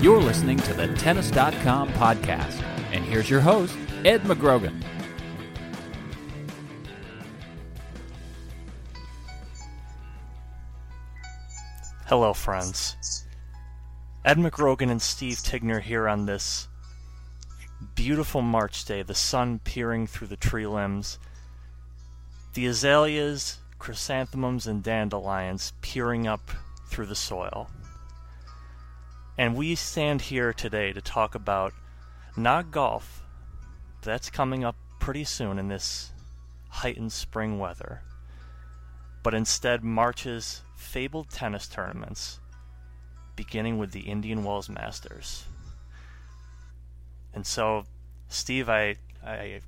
You're listening to the Tennis.com podcast. And here's your host, Ed McGrogan. Hello, friends. Ed McGrogan and Steve Tignor here on this beautiful March day, the sun peering through the tree limbs, the azaleas, chrysanthemums, and dandelions peering up through the soil. And we stand here today to talk about not golf, that's coming up pretty soon in this heightened spring weather, but instead March's fabled tennis tournaments, beginning with the Indian Wells Masters. And so, Steve, I, I,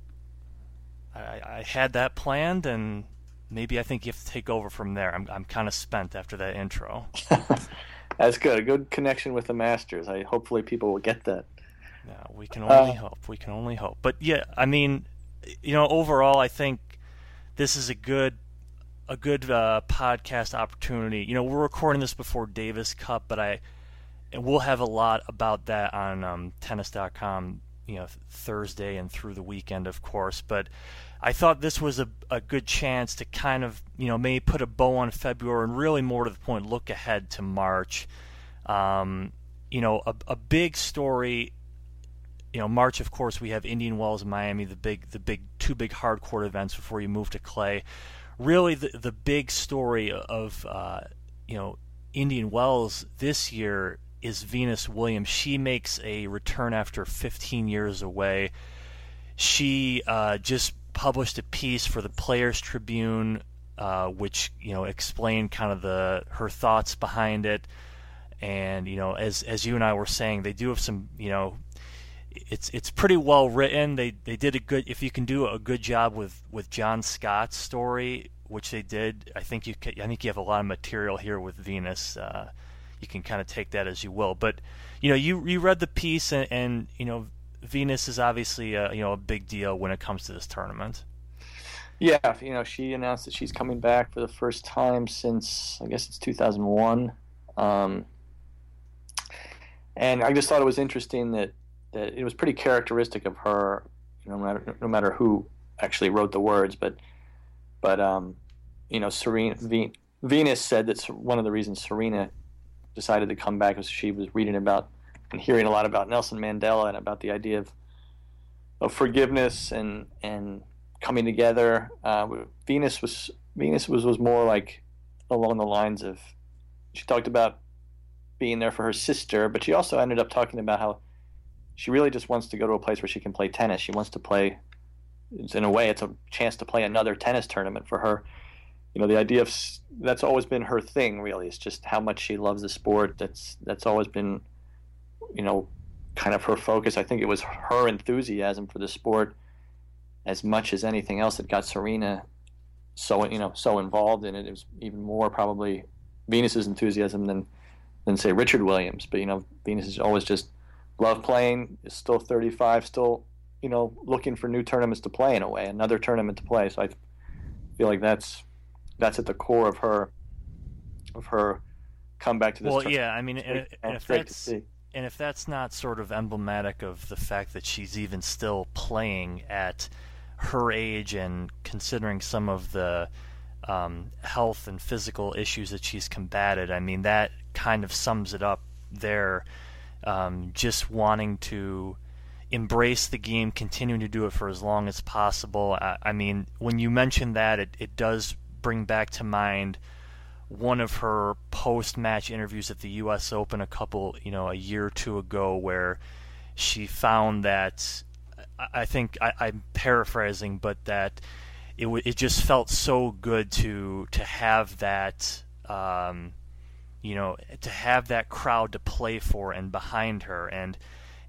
I, I had that planned, and maybe I think you have to take over from there. I'm, I'm kind of spent after that intro. That's good. A good connection with the Masters. I hopefully people will get that. Yeah, we can only uh, hope. We can only hope. But yeah, I mean, you know, overall, I think this is a good a good uh, podcast opportunity. You know, we're recording this before Davis Cup, but I and we'll have a lot about that on um, tennis.com. You know, Thursday and through the weekend, of course. But I thought this was a, a good chance to kind of, you know, maybe put a bow on February and really more to the point, look ahead to March. Um, you know, a, a big story you know, March, of course, we have Indian Wells and Miami, the big, the big two big hard court events before you move to clay. Really, the the big story of uh, you know Indian Wells this year is Venus Williams. She makes a return after 15 years away. She uh, just published a piece for the Players Tribune, uh, which you know explained kind of the her thoughts behind it. And you know, as as you and I were saying, they do have some you know it's it's pretty well written. They they did a good if you can do a good job with with John Scott's story, which they did. I think you can, I think you have a lot of material here with Venus. Uh, you can kind of take that as you will. But you know, you you read the piece, and, and you know, Venus is obviously a, you know a big deal when it comes to this tournament. Yeah, you know, she announced that she's coming back for the first time since I guess it's 2001. Um, and I just thought it was interesting that that it was pretty characteristic of her, you know, no matter, no matter who actually wrote the words, but but um, you know, Serena Venus said that one of the reasons Serena decided to come back was she was reading about and hearing a lot about Nelson Mandela and about the idea of of forgiveness and and coming together. Uh, Venus was Venus was was more like along the lines of she talked about being there for her sister, but she also ended up talking about how she really just wants to go to a place where she can play tennis. She wants to play. In a way, it's a chance to play another tennis tournament for her. You know, the idea of that's always been her thing. Really, it's just how much she loves the sport. That's that's always been, you know, kind of her focus. I think it was her enthusiasm for the sport, as much as anything else, that got Serena so you know so involved in it. It was even more probably Venus's enthusiasm than than say Richard Williams. But you know, Venus is always just love playing. Is still 35, still you know looking for new tournaments to play in a way, another tournament to play. So I feel like that's that's at the core of her of her comeback to this. Well, tournament. yeah, I mean, and, and if that's and if that's not sort of emblematic of the fact that she's even still playing at her age and considering some of the um, health and physical issues that she's combated, I mean that kind of sums it up there um, just wanting to embrace the game, continuing to do it for as long as possible. I, I mean, when you mention that, it, it does bring back to mind one of her post-match interviews at the U.S. Open a couple, you know, a year or two ago, where she found that I think I, I'm paraphrasing, but that it w- it just felt so good to to have that. Um, you know, to have that crowd to play for and behind her, and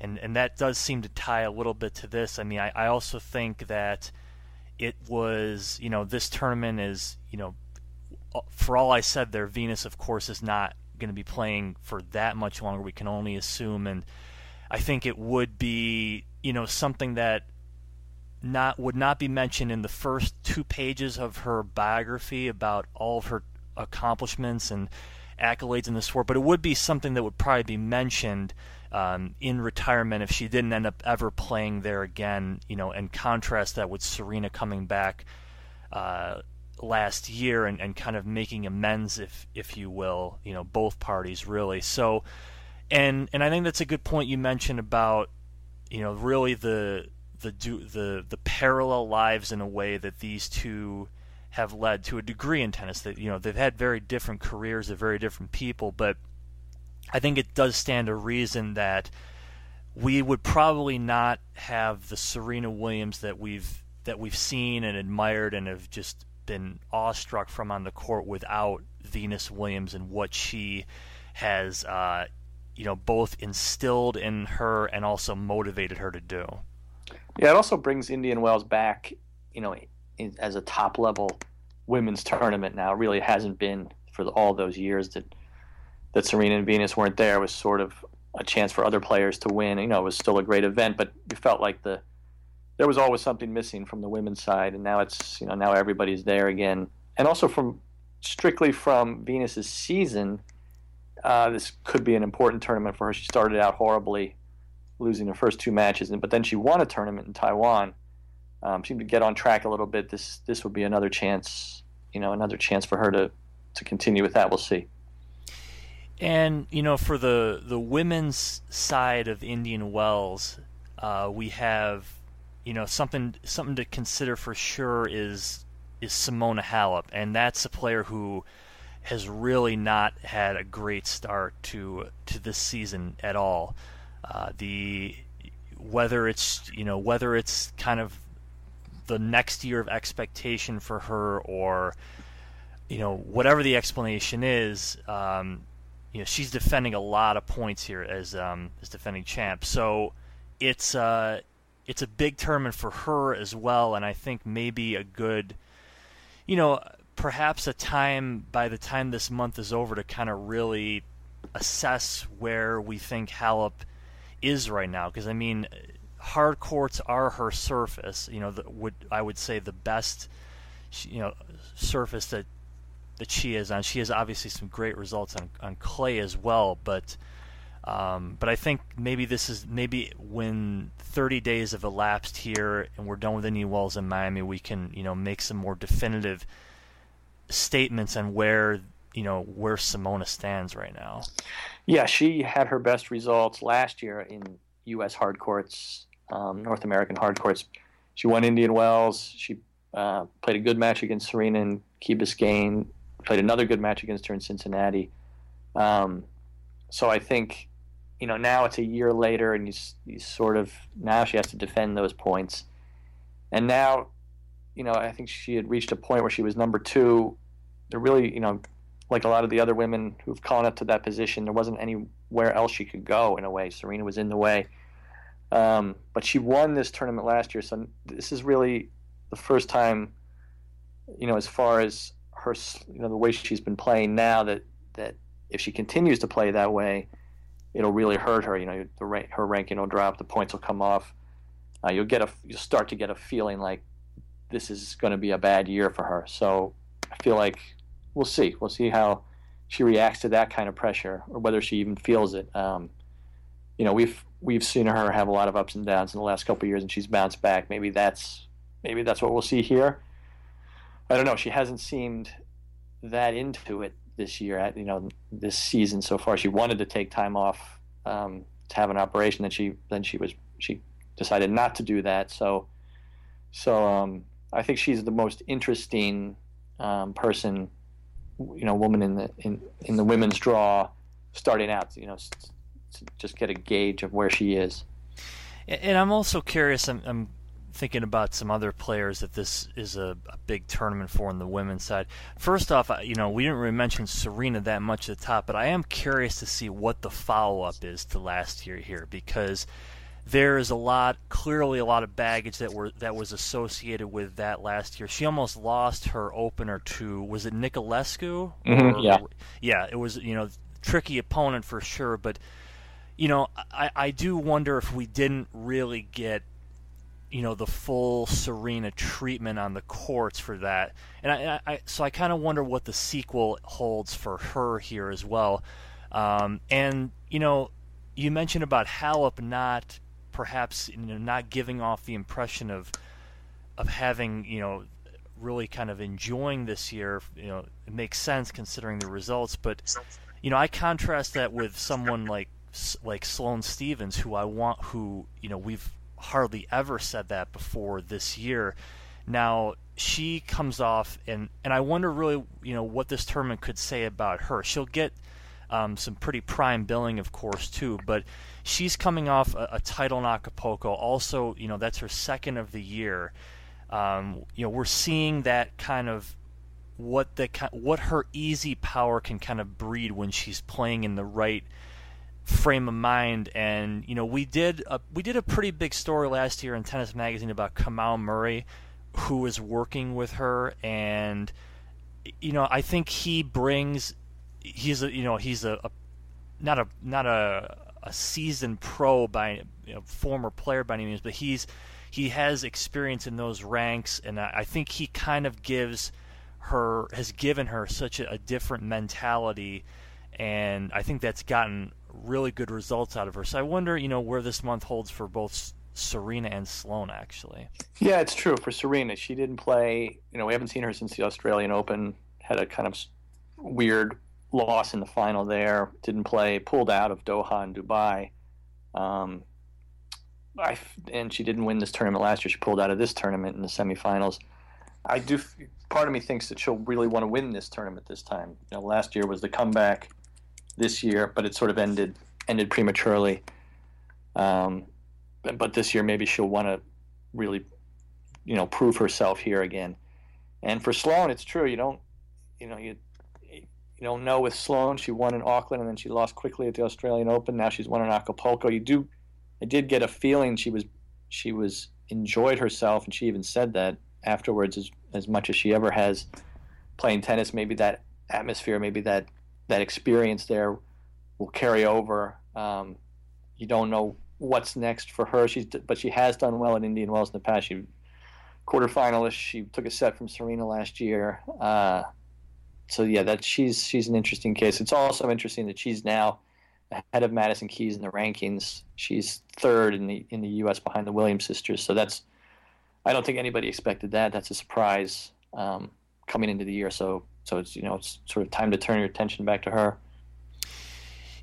and and that does seem to tie a little bit to this. I mean, I, I also think that it was, you know, this tournament is, you know, for all I said there, Venus, of course, is not going to be playing for that much longer. We can only assume, and I think it would be, you know, something that not would not be mentioned in the first two pages of her biography about all of her accomplishments and accolades in the sport, but it would be something that would probably be mentioned um, in retirement if she didn't end up ever playing there again. You know, and contrast that with Serena coming back uh, last year and, and kind of making amends, if if you will. You know, both parties really. So, and and I think that's a good point you mentioned about you know really the the the the parallel lives in a way that these two have led to a degree in tennis that you know they've had very different careers they're very different people but I think it does stand to reason that we would probably not have the Serena Williams that we've that we've seen and admired and have just been awestruck from on the court without Venus Williams and what she has uh, you know both instilled in her and also motivated her to do. Yeah, it also brings Indian Wells back, you know, as a top level women's tournament now. It really hasn't been for all those years that that Serena and Venus weren't there. It was sort of a chance for other players to win. You know, it was still a great event, but you felt like the there was always something missing from the women's side, and now it's you know now everybody's there again, and also from strictly from Venus's season. Uh, this could be an important tournament for her. She started out horribly, losing her first two matches, but then she won a tournament in Taiwan um, seemed to get on track a little bit. This this would be another chance, you know, another chance for her to to continue with that. We'll see. And you know, for the the women's side of Indian Wells, uh, we have you know something something to consider for sure is is Simona Halep, and that's a player who has really not had a great start to to this season at all. Uh, the whether it's you know whether it's kind of the next year of expectation for her, or you know whatever the explanation is. Um, you know she's defending a lot of points here as um, as defending champ, so it's uh, it's a big tournament for her as well, and I think maybe a good, you know, perhaps a time by the time this month is over to kind of really assess where we think Halep is right now. Because I mean, hard courts are her surface. You know, the, would I would say the best, you know, surface that that she is on. She has obviously some great results on on clay as well, but. Um, but I think maybe this is maybe when 30 days have elapsed here and we're done with Indian Wells in Miami, we can you know make some more definitive statements on where you know where Simona stands right now. Yeah, she had her best results last year in U.S. hard courts um, North American hard courts. She won Indian Wells. She uh, played a good match against Serena in Key Biscayne. Played another good match against her in Cincinnati. Um, so I think, you know, now it's a year later, and you, you sort of now she has to defend those points. And now, you know, I think she had reached a point where she was number two. There really, you know, like a lot of the other women who've gone up to that position, there wasn't anywhere else she could go in a way. Serena was in the way. Um, but she won this tournament last year, so this is really the first time, you know, as far as her, you know, the way she's been playing now that that if she continues to play that way, it'll really hurt her. You know, the her ranking will drop, the points will come off. Uh, you'll get a, you'll start to get a feeling like this is going to be a bad year for her. So I feel like we'll see. We'll see how she reacts to that kind of pressure, or whether she even feels it. Um, you know, we've we've seen her have a lot of ups and downs in the last couple years, and she's bounced back. Maybe that's maybe that's what we'll see here. I don't know. She hasn't seemed that into it this year. At you know this season so far, she wanted to take time off um, to have an operation. Then she then she was she decided not to do that. So so um, I think she's the most interesting um, person you know woman in the in in the women's draw starting out. You know, just get a gauge of where she is. And I'm also curious. I'm, I'm thinking about some other players that this is a, a, big tournament for on the women's side. First off, you know, we didn't really mention Serena that much at the top, but I am curious to see what the follow up is to last year here because there is a lot, clearly a lot of baggage that were that was associated with that last year. She almost lost her opener to was it Niculescu? Mm-hmm, yeah, yeah, it was you know tricky opponent for sure, but you know I I do wonder if we didn't really get you know the full Serena treatment on the courts for that, and I, I so I kind of wonder what the sequel holds for her here as well. Um, and you know, you mentioned about Halep not perhaps you know, not giving off the impression of of having you know really kind of enjoying this year. You know, it makes sense considering the results, but you know, I contrast that with someone like like Sloane Stevens, who I want, who you know we've hardly ever said that before this year. Now she comes off, and and I wonder really, you know, what this tournament could say about her. She'll get um, some pretty prime billing, of course, too, but she's coming off a, a, title in Acapulco. Also, you know, that's her second of the year. Um, you know, we're seeing that kind of what the what her easy power can kind of breed when she's playing in the right frame of mind. And you know, we did a, we did a pretty big story last year in Tennis Magazine about Kamau Murray, who is working with her, and you know, I think he brings he's a you know he's a, a not a not a a seasoned pro by you know, former player by any means, but he's he has experience in those ranks, and I, I think he kind of gives her has given her such a, a different mentality, and I think that's gotten really good results out of her. So I wonder, you know, where this month holds for both Serena and Sloane, actually. Yeah, it's true for Serena. She didn't play. You know, we haven't seen her since the Australian Open. Had a kind of weird loss in the final there. Didn't play. Pulled out of Doha and Dubai. Um, I, and she didn't win this tournament last year. She pulled out of this tournament in the semifinals. I do. Part of me thinks that she'll really want to win this tournament this time. You know, last year was the comeback this year, but it sort of ended ended prematurely. Um, but this year maybe she'll want to really, you know, prove herself here again. And for Sloane, it's true. You don't, you know, you you don't know with Sloane. She won in Auckland and then she lost quickly at the Australian Open. Now she's won in Acapulco. You do, I did get a feeling she was she was enjoyed herself, and she even said that afterwards as as much as she ever has playing tennis. Maybe that atmosphere, maybe that that experience there will carry over. Um, you don't know what's next for her. She's but she has done well at Indian Wells in the past. She quarterfinalist. She took a set from Serena last year. Uh, so yeah, that she's she's an interesting case. It's also interesting that she's now ahead of Madison Keys in the rankings. She's third in the in the U.S. behind the Williams sisters. So that's I don't think anybody expected that. That's a surprise um, coming into the year. So so it's you know it's sort of time to turn your attention back to her.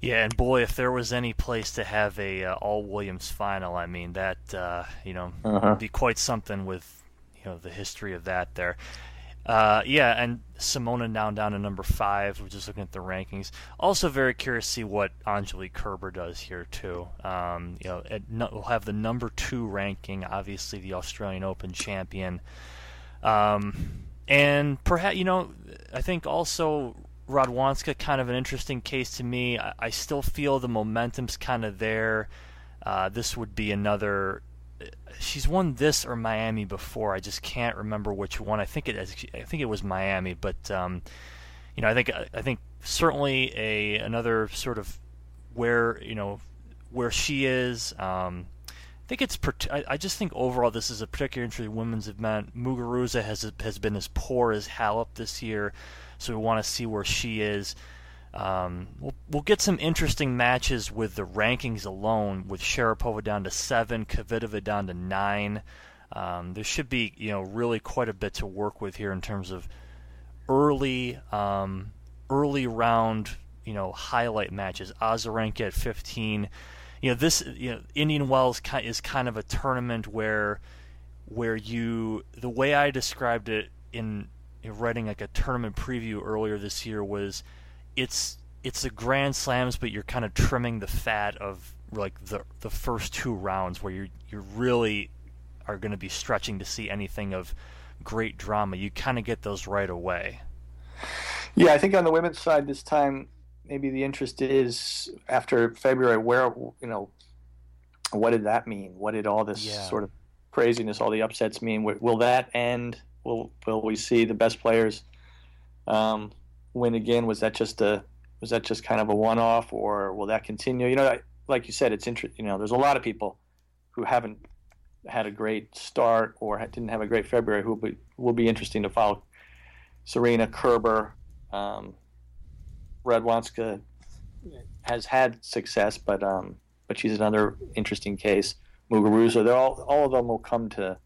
Yeah, and boy, if there was any place to have a uh, all Williams final, I mean that uh, you know uh-huh. be quite something with you know the history of that there. Uh, yeah, and Simona now down to number five. We're just looking at the rankings. Also, very curious to see what Angelique Kerber does here too. Um, you know, no, we'll have the number two ranking, obviously the Australian Open champion. Um, and perhaps you know, I think also Radwanska kind of an interesting case to me. I, I still feel the momentum's kind of there. Uh, this would be another. She's won this or Miami before. I just can't remember which one. I think it. I think it was Miami, but um, you know, I think I think certainly a another sort of where you know where she is. Um, think it's. I just think overall this is a particularly interesting women's event. Muguruza has has been as poor as Halep this year, so we want to see where she is. Um, we'll, we'll get some interesting matches with the rankings alone, with Sharapova down to seven, Kvitova down to nine. Um, there should be, you know, really quite a bit to work with here in terms of early, um, early round, you know, highlight matches. Azarenka at 15 you know this you know Indian Wells is kind of a tournament where where you the way I described it in writing like a tournament preview earlier this year was it's it's the grand slams, but you're kind of trimming the fat of like the the first two rounds where you you really are going to be stretching to see anything of great drama. You kind of get those right away. Yeah, I think on the women's side this time, maybe the interest is after February. Where you know, what did that mean? What did all this yeah. sort of craziness, all the upsets mean? Will that end? Will Will we see the best players um, win again? Was that just a was that just kind of a one off, or will that continue? You know, like you said, it's interesting. You know, there's a lot of people who haven't had a great start or didn't have a great February who will be, will be interesting to follow. Serena Kerber, um, Radwanska has had success, but um, but she's another interesting case. Muguruza, they're all all of them will come to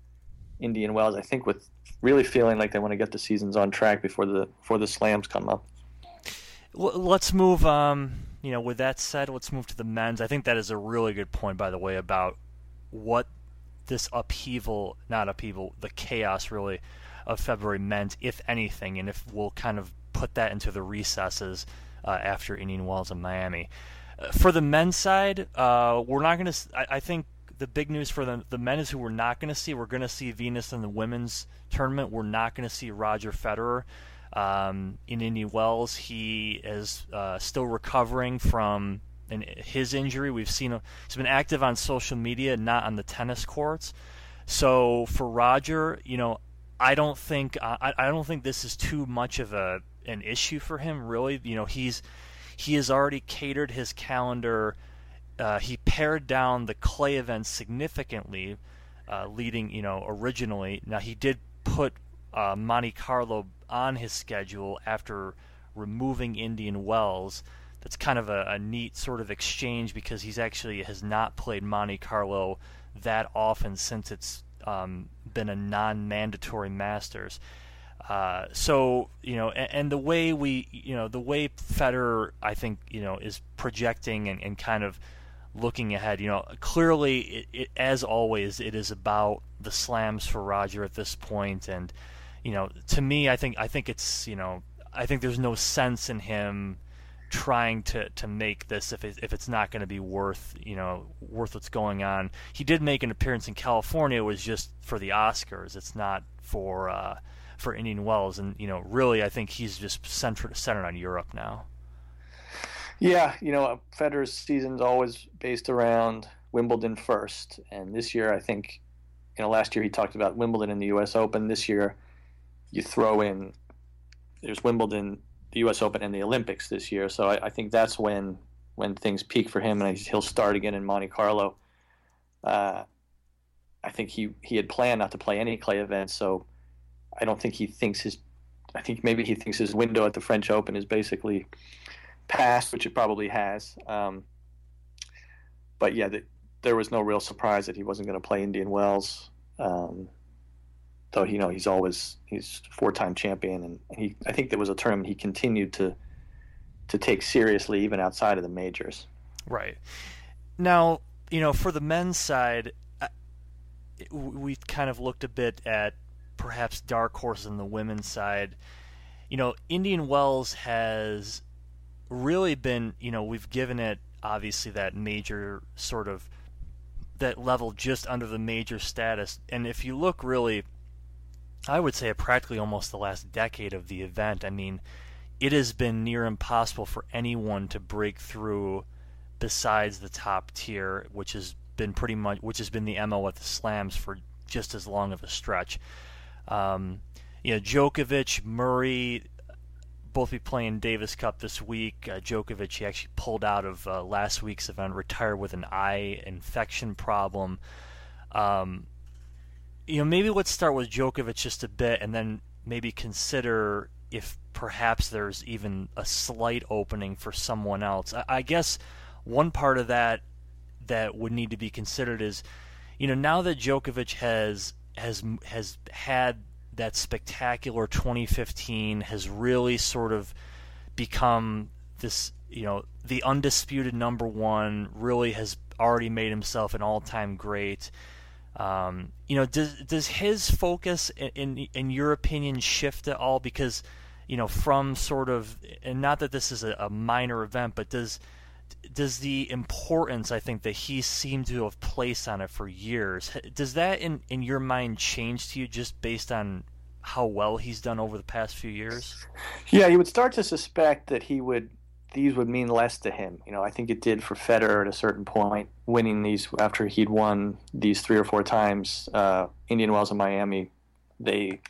Indian Wells. I think with really feeling like they want to get the seasons on track before the before the slams come up. Let's move. Um, you know, with that said, let's move to the men's. I think that is a really good point, by the way, about what this upheaval, not upheaval, the chaos really of February meant, if anything, and if we'll kind of put that into the recesses after Indian Wells and Miami. Uh, for the men's side, uh, we're not going to. I, think the big news for the the men is who we're not going to see. We're going to see Venus in the women's tournament. We're not going to see Roger Federer um, in Indian Wells. He is uh, still recovering from an, his injury. We've seen him, he's been active on social media, not on the tennis courts. So for Roger, you know, I don't think I, I don't think this is too much of a an issue for him. Really, you know, he's he has already catered his calendar. Uh, he pared down the clay events significantly, uh, leading you know originally. Now he did put uh, Monte Carlo on his schedule after removing Indian Wells that's kind of a, a, neat sort of exchange because he's actually has not played Monte Carlo that often since it's um, been a non-mandatory Masters. Uh, so you know, and, and, the way we, you know, the way Federer, I think, you know, is projecting and, and kind of looking ahead. You know, clearly, it, it, as always, it is about the slams for Roger at this point. point, and you know, to me, I think I think it's you know, I think there's no sense in him trying to to make this if it, if it's not going to be worth you know worth what's going on. He did make an appearance in California. It was just for the Oscars. It's not for uh, for Indian Wells. And you know, really, I think he's just centered centered on Europe now. Yeah, you know, Federer's season's always based around Wimbledon first, and this year I think, you know, last year he talked about Wimbledon and the U.S. Open. This year, you throw in there's Wimbledon the U.S. Open and the Olympics this year. So I, I think that's when when things peak for him, and he'll start again in Monte Carlo. Uh, I think he he had planned not to play any clay events, so I don't think he thinks his. I think maybe he thinks his window at the French Open is basically passed, which it probably has. Um, but yeah, the, there was no real surprise that he wasn't going to play Indian Wells. Um, though you know he's always he's four-time champion, and he I think there was a tournament he continued to to take seriously even outside of the majors. Right now, you know, for the men's side, we kind of looked a bit at perhaps dark horse on the women's side. You know, Indian Wells has really been, you know, we've given it obviously that major sort of that level just under the major status. And if you look really I would say practically almost the last decade of the event. I mean, it has been near impossible for anyone to break through besides the top tier, which has been pretty much which has been the MO at the slams for just as long of a stretch. Um, you know, Djokovic, Murray, both be playing Davis Cup this week. Uh, Djokovic he actually pulled out of uh, last week's event, retired with an eye infection problem. Um, you know, maybe let's start with Djokovic just a bit, and then maybe consider if perhaps there's even a slight opening for someone else. I, I guess one part of that that would need to be considered is, you know, now that Djokovic has has has had that spectacular 2015, has really sort of become this, you know, the undisputed number one. Really has already made himself an all-time great Um, you know, does does his focus, in, in, in your opinion, shift at all? Because you know, from sort of, and not that this is a, a minor event, but does does the importance I think that he seemed to have placed on it for years does that in in your mind change to you just based on how well he's done over the past few years? Yeah, you would start to suspect that he would these would mean less to him. You know, I think it did for Federer at a certain point, winning these after he'd won these three or four times. Uh, Indian Wells and Miami, they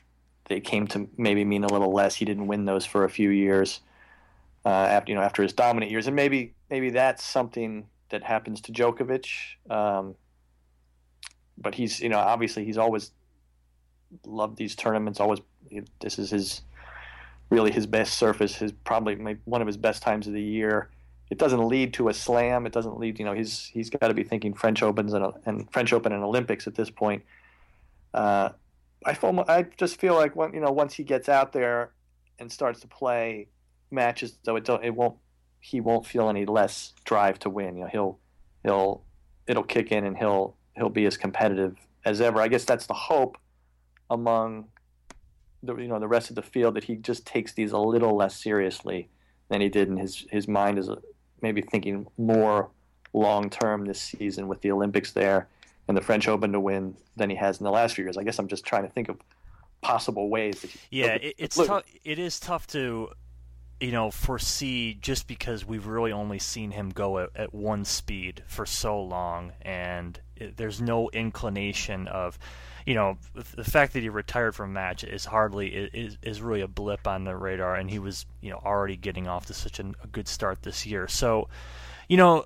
they came to maybe mean a little less. He didn't win those for a few years uh, after you know after his dominant years, and maybe maybe that's something that happens to Djokovic. Um, but he's you know obviously he's always loved these tournaments. Always this is his really his best surface, his probably one of his best times of the year. It doesn't lead to a slam. It doesn't lead, you know, he's he's got to be thinking French Opens and, and French Open and Olympics at this point. Uh, I feel, I just feel like when, you know once he gets out there and starts to play matches, though it don't it won't he won't feel any less drive to win. You know he'll he'll it'll kick in and he'll he'll be as competitive as ever. I guess that's the hope among the you know the rest of the field that he just takes these a little less seriously than he did, and his his mind is maybe thinking more long term this season with the Olympics there and the French Open to win than he has in the last few years. I guess I'm just trying to think of possible ways that. He, yeah, it, it's tough. It is tough to you know foresee just because we've really only seen him go at, at one speed for so long, and it, there's no inclination of you know, the fact that he retired from match is hardly is is really a blip on the radar, and he was you know already getting off to such a, a good start this year. So, you know,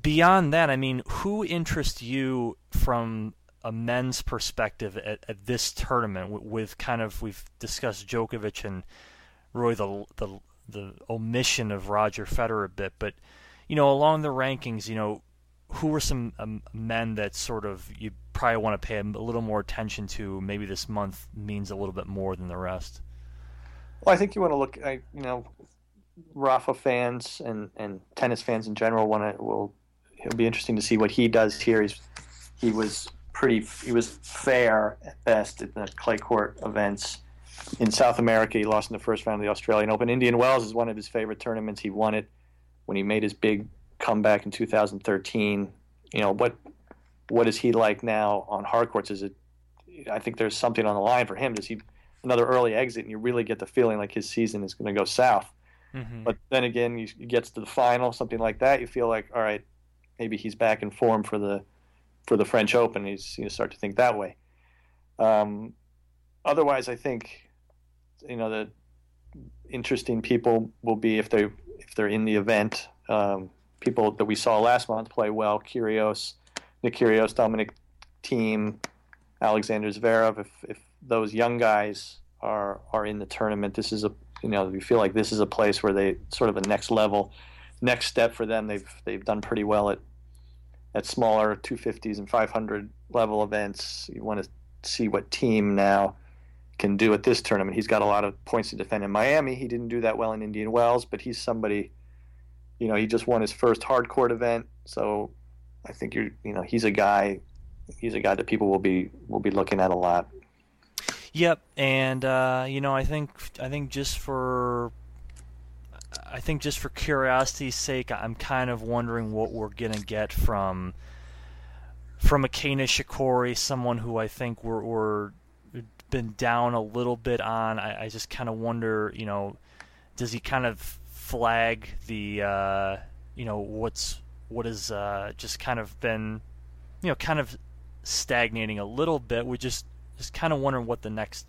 beyond that, I mean, who interests you from a men's perspective at, at this tournament? With, with, kind of we've discussed Djokovic and really the the the omission of Roger Federer a bit, but you know, along the rankings, you know, who were some um, men that sort of you probably want to pay a little more attention to? Maybe this month means a little bit more than the rest. Well, I think you want to look. I, you know, Rafa fans and, and tennis fans in general want to. Will it'll be interesting to see what he does here. He's he was pretty. He was fair at best at the clay court events in South America. He lost in the first round of the Australian Open. Indian Wells is one of his favorite tournaments. He won it when he made his big comeback in 2013. You know what what is he like now on hard courts? Is it? I think there's something on the line for him. Does he another early exit, and you really get the feeling like his season is going to go south? Mm-hmm. But then again, you, he gets to the final, something like that. You feel like, all right, maybe he's back in form for the for the French Open. He's you start to think that way. Um, otherwise, I think you know the interesting people will be if they if they're in the event. Um, people that we saw last month play well. Kyrgios, Nick Kyrgios, Dominic Thiem, Alexander Zverev. If if those young guys are are in the tournament, this is a you know we feel like this is a place where they sort of a next level, next step for them. They've they've done pretty well at at smaller 250s and 500 level events. You want to see what Thiem now can do at this tournament. He's got a lot of points to defend in Miami. He didn't do that well in Indian Wells, but he's somebody. You know, he just won his first hard court event, so I think you're, you know, he's a guy, he's a guy that people will be will be looking at a lot. Yep, and uh, you know, I think I think just for I think just for curiosity's sake, I'm kind of wondering what we're gonna get from from Kei Nishikori, someone who I think we're, we're been down a little bit on. I, I just kind of wonder, you know, does he kind of flag the, uh, you know, what's what has uh, just kind of been, you know, kind of stagnating a little bit. We just just kind of wondering what the next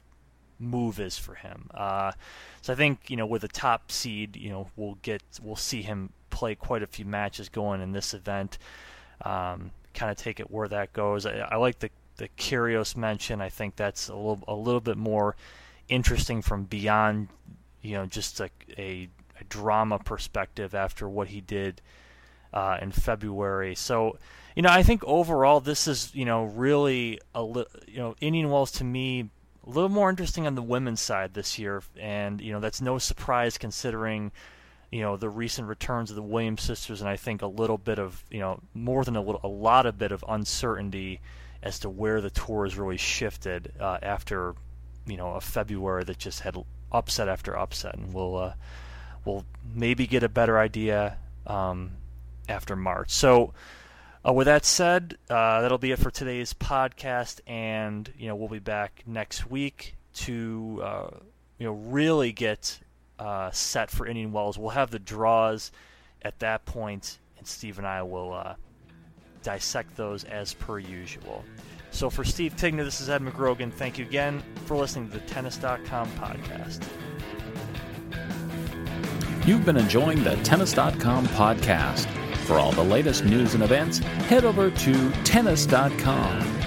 move is for him. Uh, so I think you know with a top seed, you know, we'll get we'll see him play quite a few matches going in this event. Um, kind of take it where that goes. I, I like the the Kyrgios mention. I think that's a little a little bit more interesting from beyond you know just a, a, a drama perspective after what he did uh, in February. So, you know, I think overall this is, you know, really a li- you know, Indian Wells to me a little more interesting on the women's side this year, and you know that's no surprise considering you know the recent returns of the Williams sisters, and I think a little bit of you know more than a little, a lot of bit of uncertainty as to where the tour has really shifted uh, after you know a February that just had upset after upset, and we'll uh, we'll maybe get a better idea um, after March. So. Uh, with that said, uh, that'll be it for today's podcast, and you know we'll be back next week to uh, you know really get uh, set for Indian Wells. We'll have the draws at that point, and Steve and I will dissect those as per usual. So for Steve Tignor, this is Ed McGrogan. Thank you again for listening to the Tennis.com podcast. You've been enjoying the Tennis.com podcast. For all the latest news and events, head over to Tennis.com.